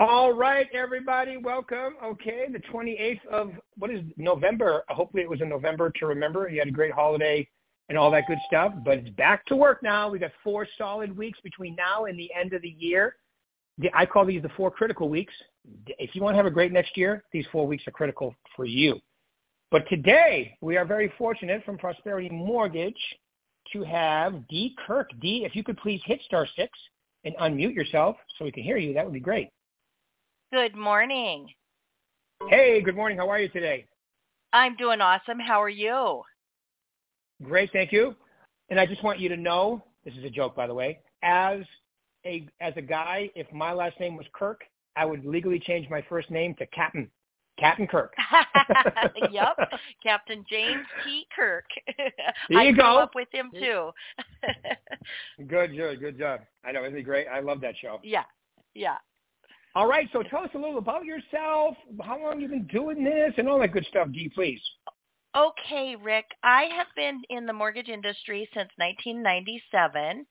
All right, everybody, welcome. Okay, the 28th of what is November? Hopefully, it was a November to remember. You had a great holiday and all that good stuff, but it's back to work now. We got four solid weeks between now and the end of the year. I call these the four critical weeks. If you want to have a great next year, these four weeks are critical for you. But today, we are very fortunate from Prosperity Mortgage to have D. Kirk. D, if you could please hit star six and unmute yourself so we can hear you, that would be great. Good morning. Hey, good morning. How are you today? I'm doing awesome. How are you? Great, thank you. And I just want you to know, this is a joke by the way, as a as a guy, if my last name was Kirk, I would legally change my first name to Captain. Captain Kirk. yep, Captain James T. Kirk. There I you grew go. up with him too. good, good, good job. I know, isn't he great? I love that show. yeah, yeah. All right, so tell us a little about yourself, how long you've been doing this, and all that good stuff, Dee, please. Okay, Rick. I have been in the mortgage industry since 1997.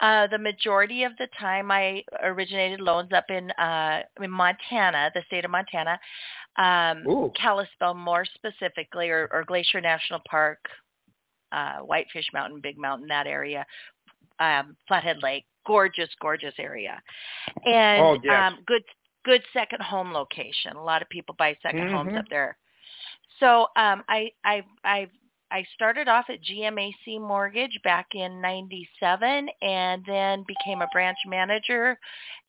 Uh, the majority of the time, I originated loans up in uh, in Montana, the state of Montana, um, Ooh. Kalispell more specifically, or, or Glacier National Park, uh, Whitefish Mountain, Big Mountain, that area, um, Flathead Lake, gorgeous, gorgeous area, and Oh, yes. um, good good second home location. A lot of people buy 2nd homes Mhm. up there. So um, I I I I started off at GMAC Mortgage back in '97, and then became a branch manager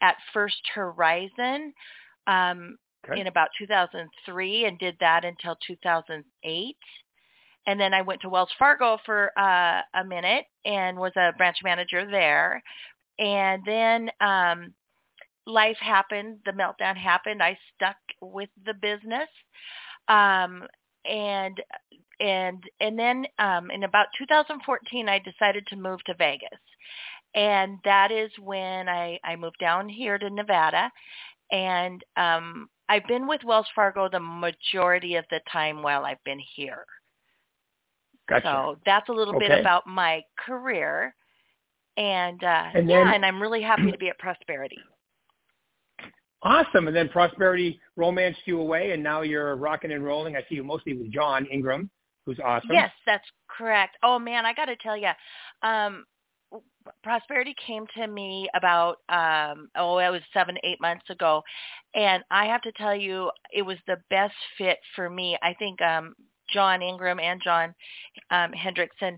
at First Horizon um, Okay. in about 2003, and did that until 2008. And then I went to Wells Fargo for uh, a minute and was a branch manager there. And then um, life happened, the meltdown happened. I stuck with the business. Um, and and and then um, in about 2014, I decided to move to Vegas, and that is when I I moved down here to Nevada, and um, I've been with Wells Fargo the majority of the time while I've been here. Gotcha. So that's a little bit about my career, and uh, And yeah, and I'm really happy to be at Prosperity. Awesome. And then Prosperity romanced you away, and now you're rocking and rolling. I see you mostly with John Ingram, who's awesome. Yes, that's correct. Oh man, I got to tell you, um, Prosperity came to me about um, oh, it was seven, eight months ago, and I have to tell you, it was the best fit for me. I think um, John Ingram and John um, Hendrickson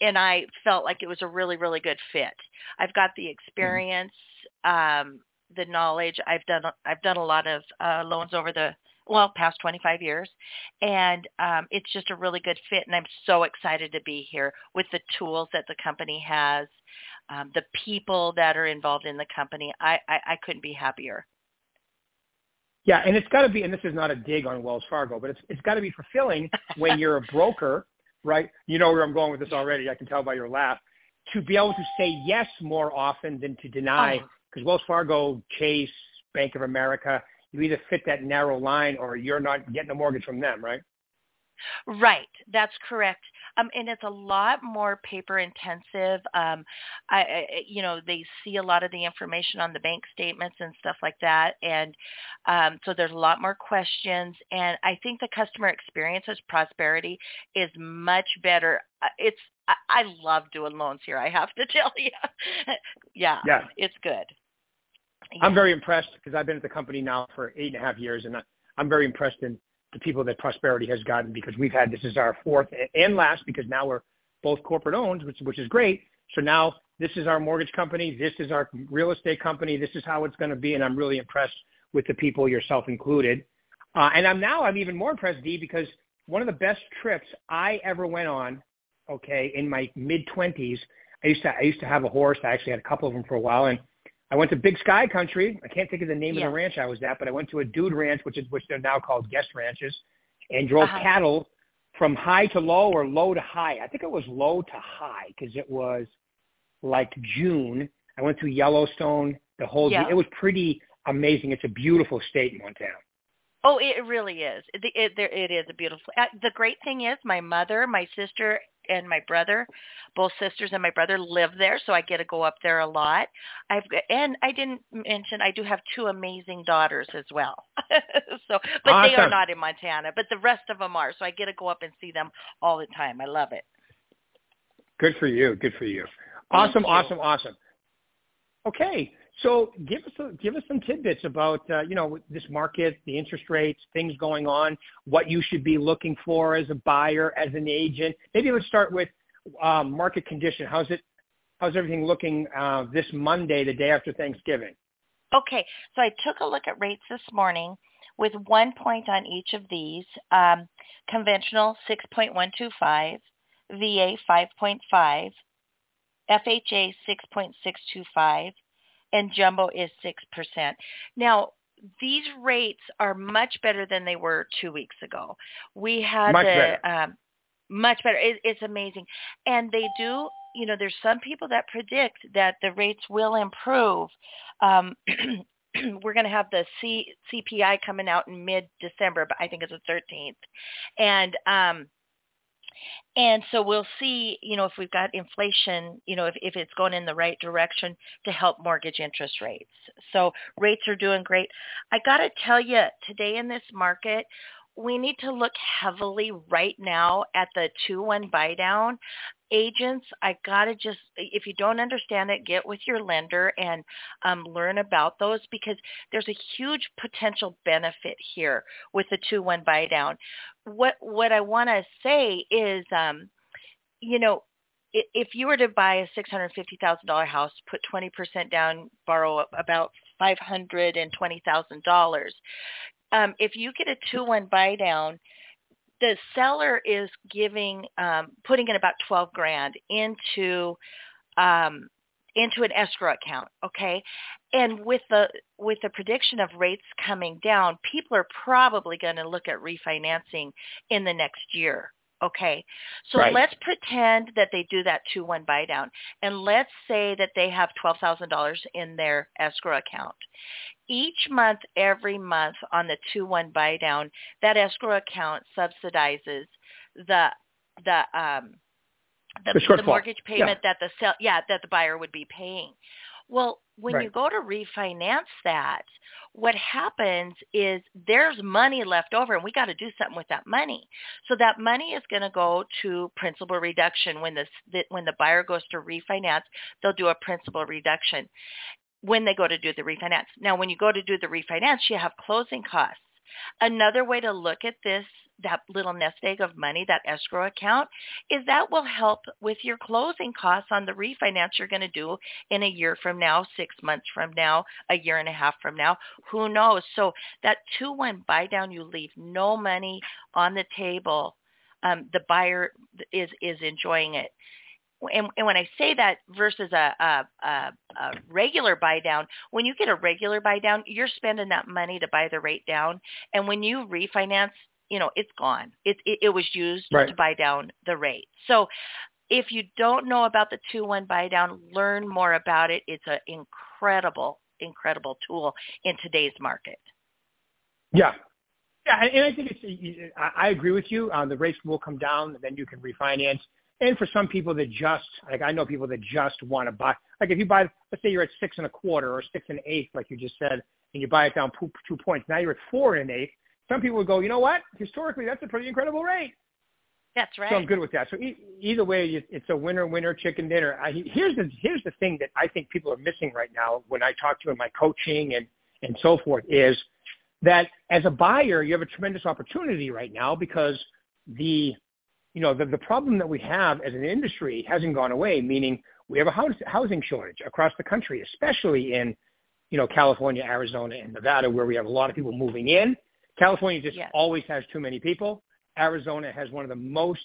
and I felt like it was a really, really good fit. I've got the experience, um, the knowledge. I've done I've done a lot of uh, loans over the well past 25 years, and um, it's just a really good fit. And I'm so excited to be here with the tools that the company has, um, the people that are involved in the company. I I, I couldn't be happier. Yeah, and it's got to be, and this is not a dig on Wells Fargo, but it's it's got to be fulfilling when you're a broker, right? You know where I'm going with this already. I can tell by your laugh. To be able to say yes more often than to deny, Oh. because Wells Fargo, Chase, Bank of America, you either fit that narrow line or you're not getting a mortgage from them, right? Right, that's correct. Um, and it's a lot more paper intensive. Um, I, I, you know, they see a lot of the information on the bank statements and stuff like that, and um, so there's a lot more questions. And I think the customer experience as Prosperity is much better. Uh, It's I, I love doing loans here. I have to tell you, yeah, Yeah. it's good. I'm very impressed because I've been at the company now for eight and a half years, and I- I'm very impressed in the people that Prosperity has gotten because we've had this is our fourth and last because now we're both corporate owned, which which is great. So now this is our mortgage company, this is our real estate company, this is how it's going to be, and I'm really impressed with the people, yourself included. Uh, and I'm now I'm even more impressed, Dee, because one of the best trips I ever went on, okay, in my mid twenties, I used to I used to have a horse. I actually had a couple of them for a while, and I went to Big Sky Country. I can't think of the name Yeah. of the ranch I was at, but I went to a dude ranch, which is which they're now called guest ranches, and drove Uh-huh. cattle from high to low or low to high. I think it was low to high because it was like June. I went through Yellowstone. The whole Yeah. it was pretty amazing. It's a beautiful state Montana. Oh, it really is. It, it, there, it is a beautiful. Uh, the great thing is, my mother, my sister, and my brother, both sisters and my brother live there, so I get to go up there a lot. I've and I didn't mention I do have two amazing daughters as well. so, but awesome. they are not in Montana, but the rest of them are. So I get to go up and see them all the time. I love it. Good for you. Good for you. Awesome, you. awesome, awesome. Okay, so give us a, give us some tidbits about uh, you know this market, the interest rates, things going on, what you should be looking for as a buyer, as an agent. Maybe let's start with um, market condition. How's it? How's everything looking uh, this Monday, the day after Thanksgiving? Okay, so I took a look at rates this morning with one point on each of these. Um, conventional 6.125, VA 5.5, FHA 6.625 and jumbo is 6%. Now, these rates are much better than they were two weeks ago. We had much the, better. Um, much better. It, it's amazing. And they do, you know, there's some people that predict that the rates will improve. Um, we're going to have the C, CPI coming out in mid-December, but I think it's the 13th. And um, and so we'll see, you know, if we've got inflation, you know, if, if it's going in the right direction to help mortgage interest rates. So rates are doing great. I got to tell you, today in this market, we need to look heavily right now at the 2-1 buy down. Agents, I got to just, if you don't understand it, get with your lender and um, learn about those because there's a huge potential benefit here with the 2-1 buy down. What, what I want to say is, um, you know, if you were to buy a $650,000 house, put 20% down, borrow about $520,000, um, if you get a two one buy down, the seller is giving um, putting in about twelve grand into um, into an escrow account. Okay, and with the with the prediction of rates coming down, people are probably going to look at refinancing in the next year. Okay, so right. let's pretend that they do that two one buy down, and let's say that they have twelve thousand dollars in their escrow account each month, every month on the 2-1 buy down, that escrow account subsidizes the the um the, the, the mortgage payment yeah. that the sell yeah that the buyer would be paying. Well, when right. you go to refinance that, what happens is there's money left over and we got to do something with that money. So that money is going to go to principal reduction when this when the buyer goes to refinance, they'll do a principal reduction when they go to do the refinance. Now, when you go to do the refinance, you have closing costs. Another way to look at this, that little nest egg of money, that escrow account, is that will help with your closing costs on the refinance you're going to do in a year from now, six months from now, a year and a half from now. Who knows? So that 2-1 buy down, you leave no money on the table. Um, the buyer is is enjoying it and, and when I say that versus a, a, a, a regular buy down, when you get a regular buy down, you're spending that money to buy the rate down. And when you refinance, you know, it's gone. It, it, it was used right. to buy down the rate. So if you don't know about the 2-1 buy down, learn more about it. It's an incredible, incredible tool in today's market. Yeah. Yeah, and I think it's, I agree with you. Uh, the rates will come down, and then you can refinance and for some people that just like I know people that just want to buy like if you buy let's say you're at six and a quarter or six and an eighth like you just said and you buy it down two, two points now you're at four and an eighth some people would go you know what? Historically that's a pretty incredible rate. That's right so I'm good with that. So e- either way it's a winner winner chicken dinner. I, here's the here's the thing that I think people are missing right now when I talk to them in my coaching and and so forth is that as a buyer you have a tremendous opportunity right now because the you know, the, the problem that we have as an industry hasn't gone away, meaning we have a house, housing shortage across the country, especially in, you know, California, Arizona, and Nevada, where we have a lot of people moving in. California just yes. always has too many people. Arizona has one of the most,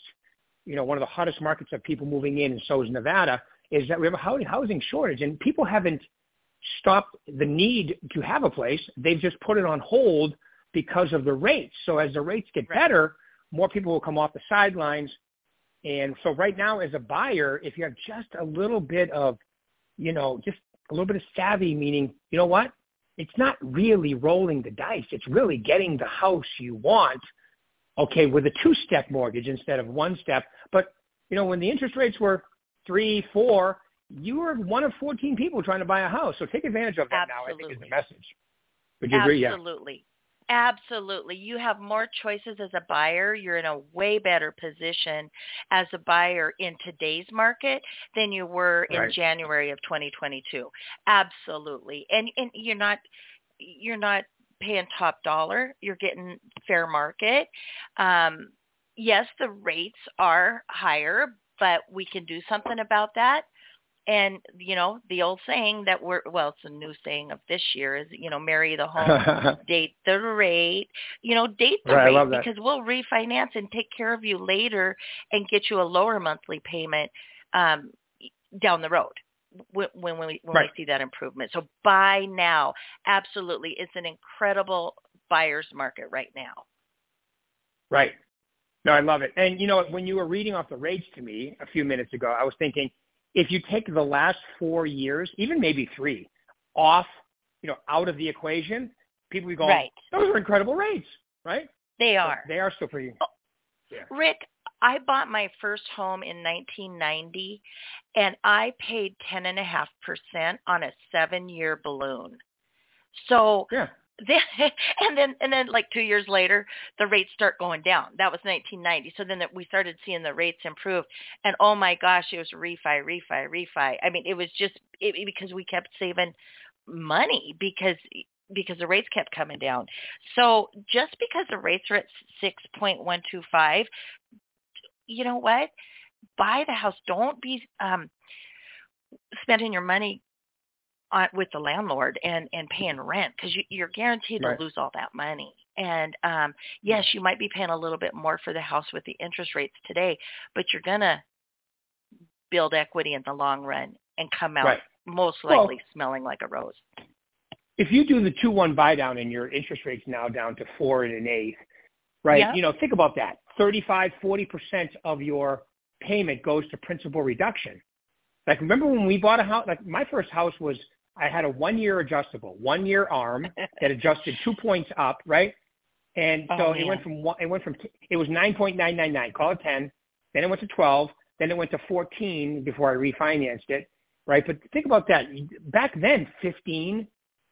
you know, one of the hottest markets of people moving in, and so is Nevada, is that we have a housing shortage, and people haven't stopped the need to have a place. They've just put it on hold because of the rates. So as the rates get right. better, more people will come off the sidelines. And so right now as a buyer, if you have just a little bit of, you know, just a little bit of savvy, meaning, you know what? It's not really rolling the dice. It's really getting the house you want, okay, with a two-step mortgage instead of one step. But You know, when the interest rates were three, four, you were one of 14 people trying to buy a house. So take advantage of that Absolutely. now, I think is the message. Would you agree? Yeah. Absolutely. Absolutely. You have more choices as a buyer. You're in a way better position as a buyer in today's market than you were in Right. January of 2022. Absolutely. And and you're not you're not paying top dollar. You're getting fair market. Um yes, the rates are higher, but we can do something about that. And you know, the old saying that we're well, it's a new saying of this year is, you know, marry the home date the rate, you know, date the Right, rate because we'll refinance and take care of you later and get you a lower monthly payment um, down the road when, when we when Right. we see that improvement. So buy now, absolutely, it's an incredible buyer's market right now. Right. No, I love it. And you know, when you were reading off the rates to me a few minutes ago, I was thinking if you take the last four years, even maybe three, off, you know, out of the equation, people would go, Right. those are incredible rates, right? They But are. They are still pretty. Oh, Rick, I bought my first home in 1990 and I paid 10.5% on a 7-year balloon. So Yeah. then and then and then like 2 years later the rates start going down. That was 1990. So then we started seeing the rates improve and oh my gosh, it was refi, refi, refi. I mean, it was just it- because we kept saving money because because the rates kept coming down. So just because the rates are at 6.125, you know what? Buy the house. Don't be um spending your money on, with the landlord and and paying rent because you, you're guaranteed Right. to lose all that money. And um yes, you might be paying a little bit more for the house with the interest rates today, but you're gonna build equity in the long run and come out Right. most Well- likely smelling like a rose. If you do the two one buy down and your interest rate's now down to four and an eighth, right? Yeah. You know, think about that. 35, 40% of your payment goes to principal reduction. Like remember when we bought a house, like my first house was, I had a one year adjustable, one year arm that adjusted two points up, right? And Oh, so it went from one, it went from, it was 9.999, call it 10. Then it went to 12. Then it went to 14 before I refinanced it, right? But think about that. Back then, 15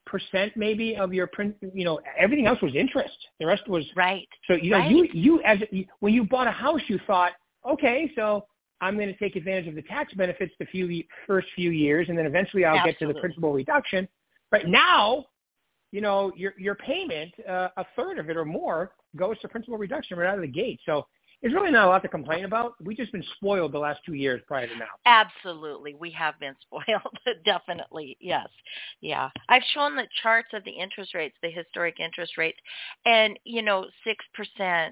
percent maybe of your print, you know, everything else was interest. The rest was Right. so you know, Right. you you as when you bought a house, you thought, okay, so I'm going to take advantage of the tax benefits the few first few years, and then eventually I'll get to the principal reduction. Right now, you know, your your payment, uh, a third of it or more, goes to principal reduction right out of the gate. So there's really not a lot to complain about. We've just been spoiled the last two years prior to now. Absolutely. We have been spoiled. Definitely. Yes. Yeah. I've shown the charts of the interest rates, the historic interest rates, and you know, 6%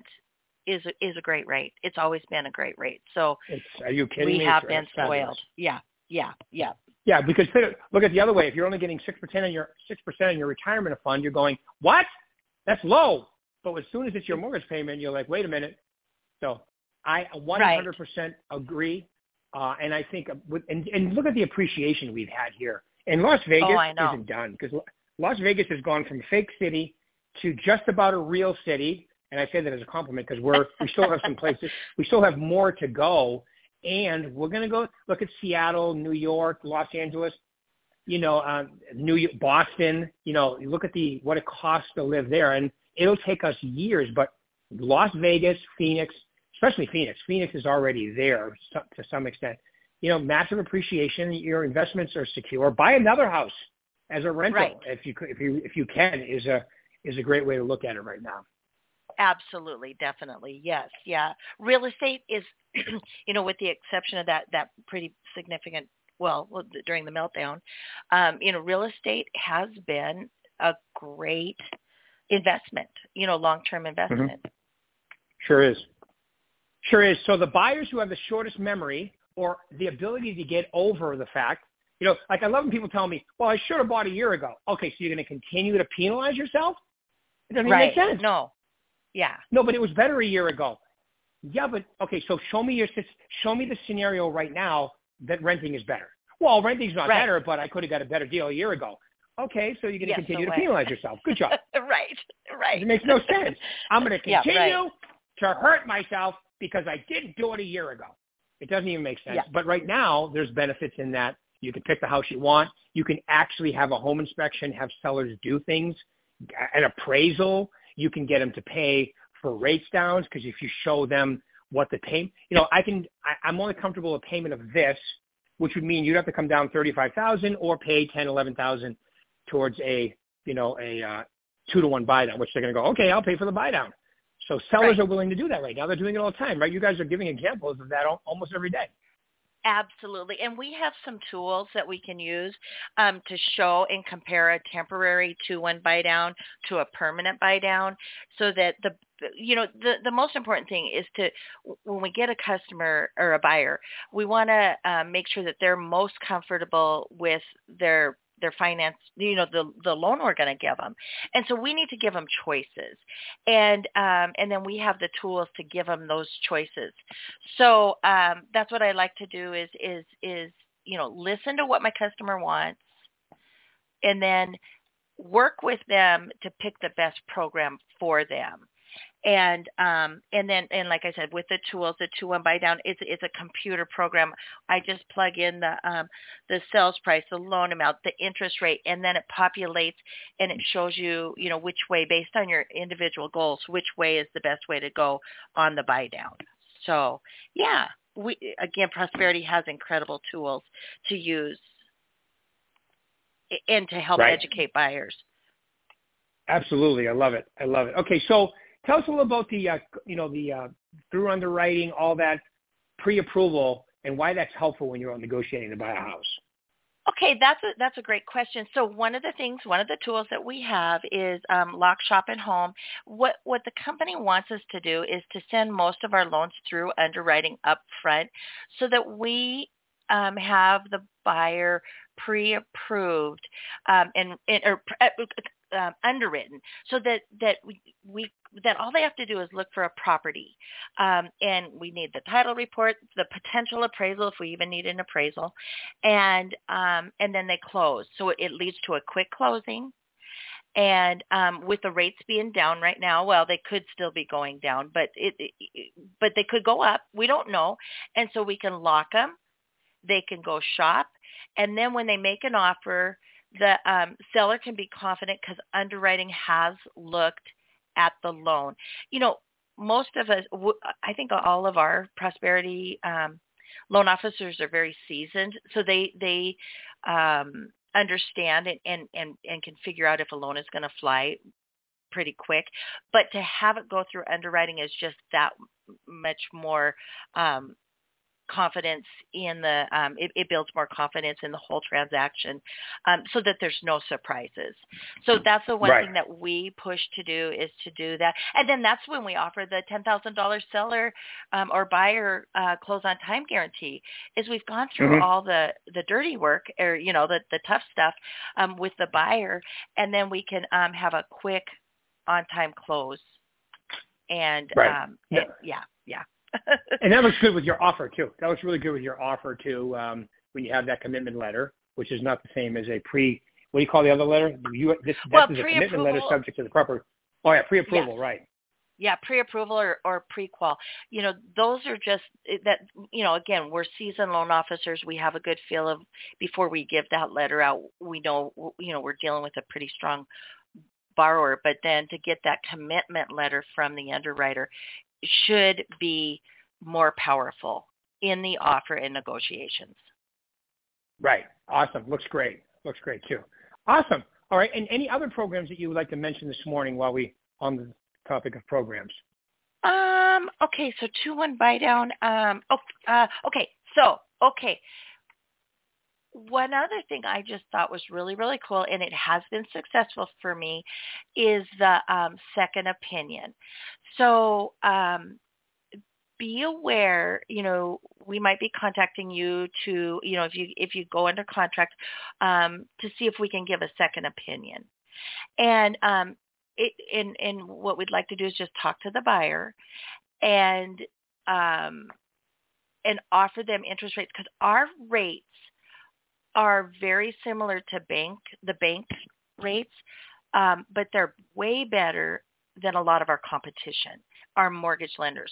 is a, is a great rate. It's always been a great rate. So It's, are you kidding me? we me? have It's- been spoiled. Yeah. Yeah. Yeah. Yeah, because look at the other way. If you're only getting six percent on your six percent on your retirement fund, you're going, what? That's low. But as soon as it's your mortgage payment, you're like, wait a minute. So I 100% agree, uh, and I think uh, with, and, and look at the appreciation we've had here. And Las Vegas Oh, I know. isn't done because Las Vegas has gone from fake city to just about a real city. And I say that as a compliment because we're we still have some places we still have more to go, and we're going to go look at Seattle, New York, Los Angeles, you know, uh, New York, Boston. You know, you look at the what it costs to live there, and it'll take us years. But Las Vegas, Phoenix, especially Phoenix, Phoenix is already there to some extent. You know, massive appreciation. Your investments are secure. Buy another house as a rental Right. if you if you if you can is a is a great way to look at it right now. Absolutely, definitely. Yes, yeah. Real estate is, you know, with the exception of that that pretty significant, well, during the meltdown, um, you know, real estate has been a great investment, you know, long-term investment. Sure is. Sure is. So the buyers who have the shortest memory or the ability to get over the fact, you know, like I love when people tell me, well, I should have bought a year ago. Okay, so you're going to continue to penalize yourself? It doesn't Right. make sense. No. Yeah. No, but it was better a year ago. Yeah, but okay, so show me your show me the scenario right now that renting is better. Well, renting's not Right. better, but I could have got a better deal a year ago. Okay, so you're going to Yes, continue so to what? penalize yourself. Good job. right. Right. It makes no sense. I'm going to Yeah, continue right. to hurt myself because I didn't do it a year ago. It doesn't even make sense. Yeah. But right now, there's benefits in that you can pick the house you want. You can actually have a home inspection, have sellers do things, an appraisal. You can get them to pay for rates downs because if you show them what the payment, you know, I can, I, I'm only comfortable with payment of this, which would mean you'd have to come down 35,000 or pay 10, 11,000 towards a, you know, a uh, two to one buy down, which they're going to go, okay, I'll pay for the buy down. So sellers Right. are willing to do that right now. They're doing it all the time, right? You guys are giving examples of that almost every day. Absolutely. And we have some tools that we can use um, to show and compare a temporary 2-1 buy down to a permanent buy down so that the you know the the most important thing is to when we get a customer or a buyer we want to um, make sure that they're most comfortable with their their finance you know the the loan we're going to give them and so we need to give them choices. And um, and then we have the tools to give them those choices. So um, that's what I like to do is is is you know listen to what my customer wants, and then work with them to pick the best program for them. And um, and then and like I said, with the tools, the two one buy down, it's it's a computer program. I just plug in the um, the sales price, the loan amount, the interest rate, and then it populates and it shows you you know which way based on your individual goals, which way is the best way to go on the buy down. So yeah, we again prosperity has incredible tools to use and to help Right. educate buyers Absolutely. I love it. I love it. Okay. So tell us a little about the, uh, you know, the uh, through underwriting, all that pre-approval and why that's helpful when you're negotiating to buy a house. Okay, that's a that's a great question. So one of the things, one of the tools that we have is um, Lock Shop and Home. What what the company wants us to do is to send most of our loans through underwriting up front, so that we um, have the buyer pre-approved um, and, and or uh, um, underwritten, so that that we, we that all they have to do is look for a property, um, and we need the title report, the potential appraisal if we even need an appraisal, and um, and then they close. So it leads to a quick closing. And um, with the rates being down right now, well, they could still be going down, but it, it, but they could go up. We don't know, and so we can lock them. They can go shop, and then when they make an offer, the um, seller can be confident because underwriting has looked at the loan. You know, most of us, I think all of our prosperity um, loan officers are very seasoned, so they they um, understand and, and and and can figure out if a loan is going to fly pretty quick. But to have it go through underwriting is just that much more um, confidence in the um, it, it builds more confidence in the whole transaction um, so that there's no surprises so that's the one Right. thing that we push to do is to do that and then that's when we offer the $10000 seller um, or buyer uh, close on time guarantee is we've gone through Mhm. all the the dirty work or you know the the tough stuff um, with the buyer and then we can um, have a quick on time close and Right. um, Yeah. and- yeah yeah And that looks good with your offer too. That looks really good with your offer too. Um, when you have that commitment letter, which is not the same as a pre. What do you call the other letter? You this Well, this is a commitment letter subject to the proper. Oh yeah, pre-approval, right? yeah pre-approval or, or pre-qual you know those are just that you know again we're seasoned loan officers we have a good feel of before we give that letter out we know you know we're dealing with a pretty strong borrower but then to get that commitment letter from the underwriter should be more powerful in the offer and negotiations Right. Awesome. Looks great. Looks great too. Awesome. All right. And any other programs that you would like to mention this morning while we on the topic of programs? Um. Okay. So two one buy down. Um. Oh. Uh. Okay. So. Okay. One other thing I just thought was really really cool, and it has been successful for me, is the um, second opinion. So. Um, be aware, you know, we might be contacting you to, you know, if you if you go under contract, um, to see if we can give a second opinion. And um, it, and and what we'd like to do is just talk to the buyer, and um, and offer them interest rates because our rates are very similar to bank the bank rates, um, but they're way better than a lot of our competition. our mortgage lenders.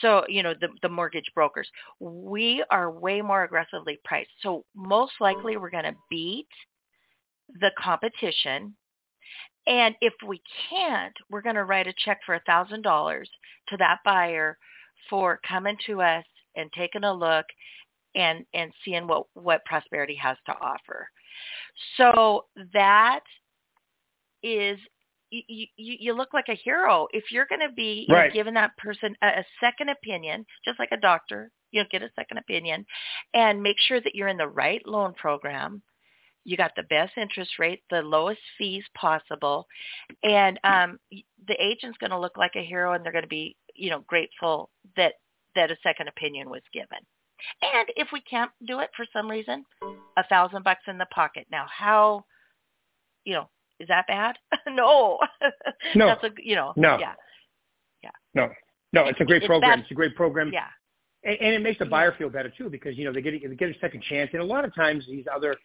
So, you know, the, the mortgage brokers. We are way more aggressively priced. So most likely we're going to beat the competition. And if we can't, we're going to write a check for a $1,000 to that buyer for coming to us and taking a look and, and seeing what, what Prosperity has to offer. So that is you, you, you look like a hero if you're going to be right. know, giving that person a, a second opinion, just like a doctor. You know, get a second opinion, and make sure that you're in the right loan program. You got the best interest rate, the lowest fees possible, and um, the agent's going to look like a hero, and they're going to be, you know, grateful that that a second opinion was given. And if we can't do it for some reason, a thousand bucks in the pocket. Now, how, you know, is that bad? no. No. That's a you know. No. Yeah. Yeah. No. No, it's a great It's program. bad- It's a great program. Yeah. And, and it makes the buyer feel better too because, you know, they get, they get a second chance. And a lot of times these other,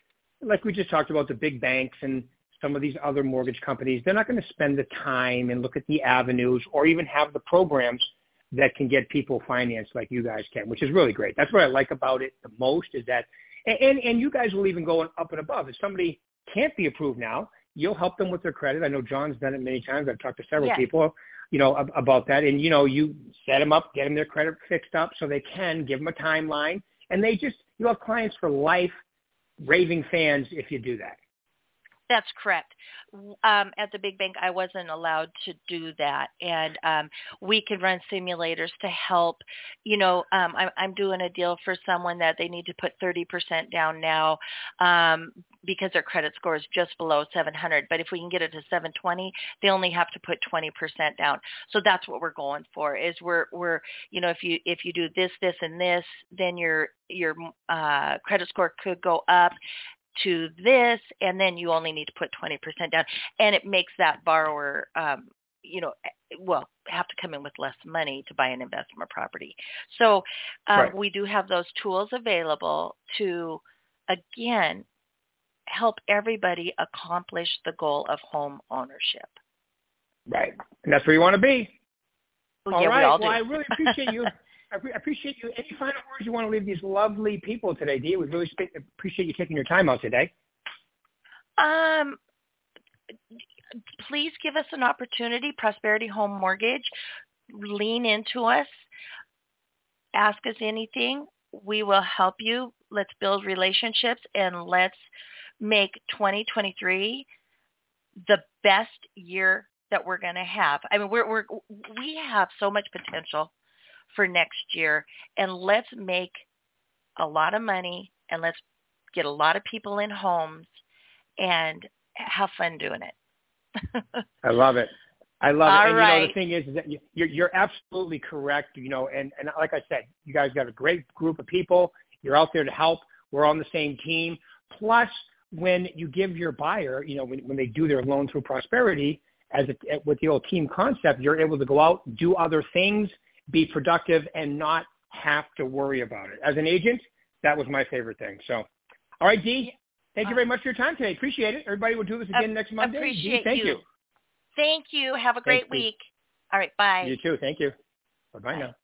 like we just talked about the big banks and some of these other mortgage companies, they're not going to spend the time and look at the avenues or even have the programs that can get people financed like you guys can, which is really great. That's what I like about it the most is that, and, and, and you guys will even go up and above. If somebody can't be approved now, you'll help them with their credit. I know John's done it many times. I've talked to several Yes. people, you know, ab- about that. And, you know, you set them up, get them their credit fixed up so they can give them a timeline. And they just, you'll have clients for life, raving fans if you do that. That's correct. Um, at the big bank, I wasn't allowed to do that, and um, we could run simulators to help. You know, um, I'm, I'm doing a deal for someone that they need to put 30% down now um, because their credit score is just below 700. But if we can get it to 720, they only have to put 20% down. So that's what we're going for. Is we're we're you know if you if you do this this and this, then your your uh, credit score could go up to this and then you only need to put 20% down and it makes that borrower um you know well have to come in with less money to buy an investment property so um, Right. we do have those tools available to again help everybody accomplish the goal of home ownership Right. And that's where you want to be. Well, All yeah, right. we all well. I really appreciate you. I pre- appreciate you. Any final words you want to leave these lovely people today, Dee? We really spe- appreciate you taking your time out today. Um, please give us an opportunity, Prosperity Home Mortgage. Lean into us. Ask us anything. We will help you. Let's build relationships and let's make 2023 the best year that we're going to have. I mean, we're, we're we have so much potential for next year, and let's make a lot of money and let's get a lot of people in homes and have fun doing it. I love it. I love All it. And you know, the thing is, is that you- you're, you're absolutely correct. You know, and, and like I said, you guys got a great group of people. You're out there to help. We're on the same team. Plus, when you give your buyer, you know, when, when they do their loan through prosperity, as a, with the old team concept, you're able to go out, do other things, be productive, and not have to worry about it. As an agent, that was my favorite thing. So, all right, Dee, thank you very uh, much for your time today. Appreciate it. Everybody will do this again next Monday. Dee, Appreciate thank you. Thank you. Have a great Thanks, Dee. week. All right. Bye. You too. Thank you. Bye-bye Bye. now.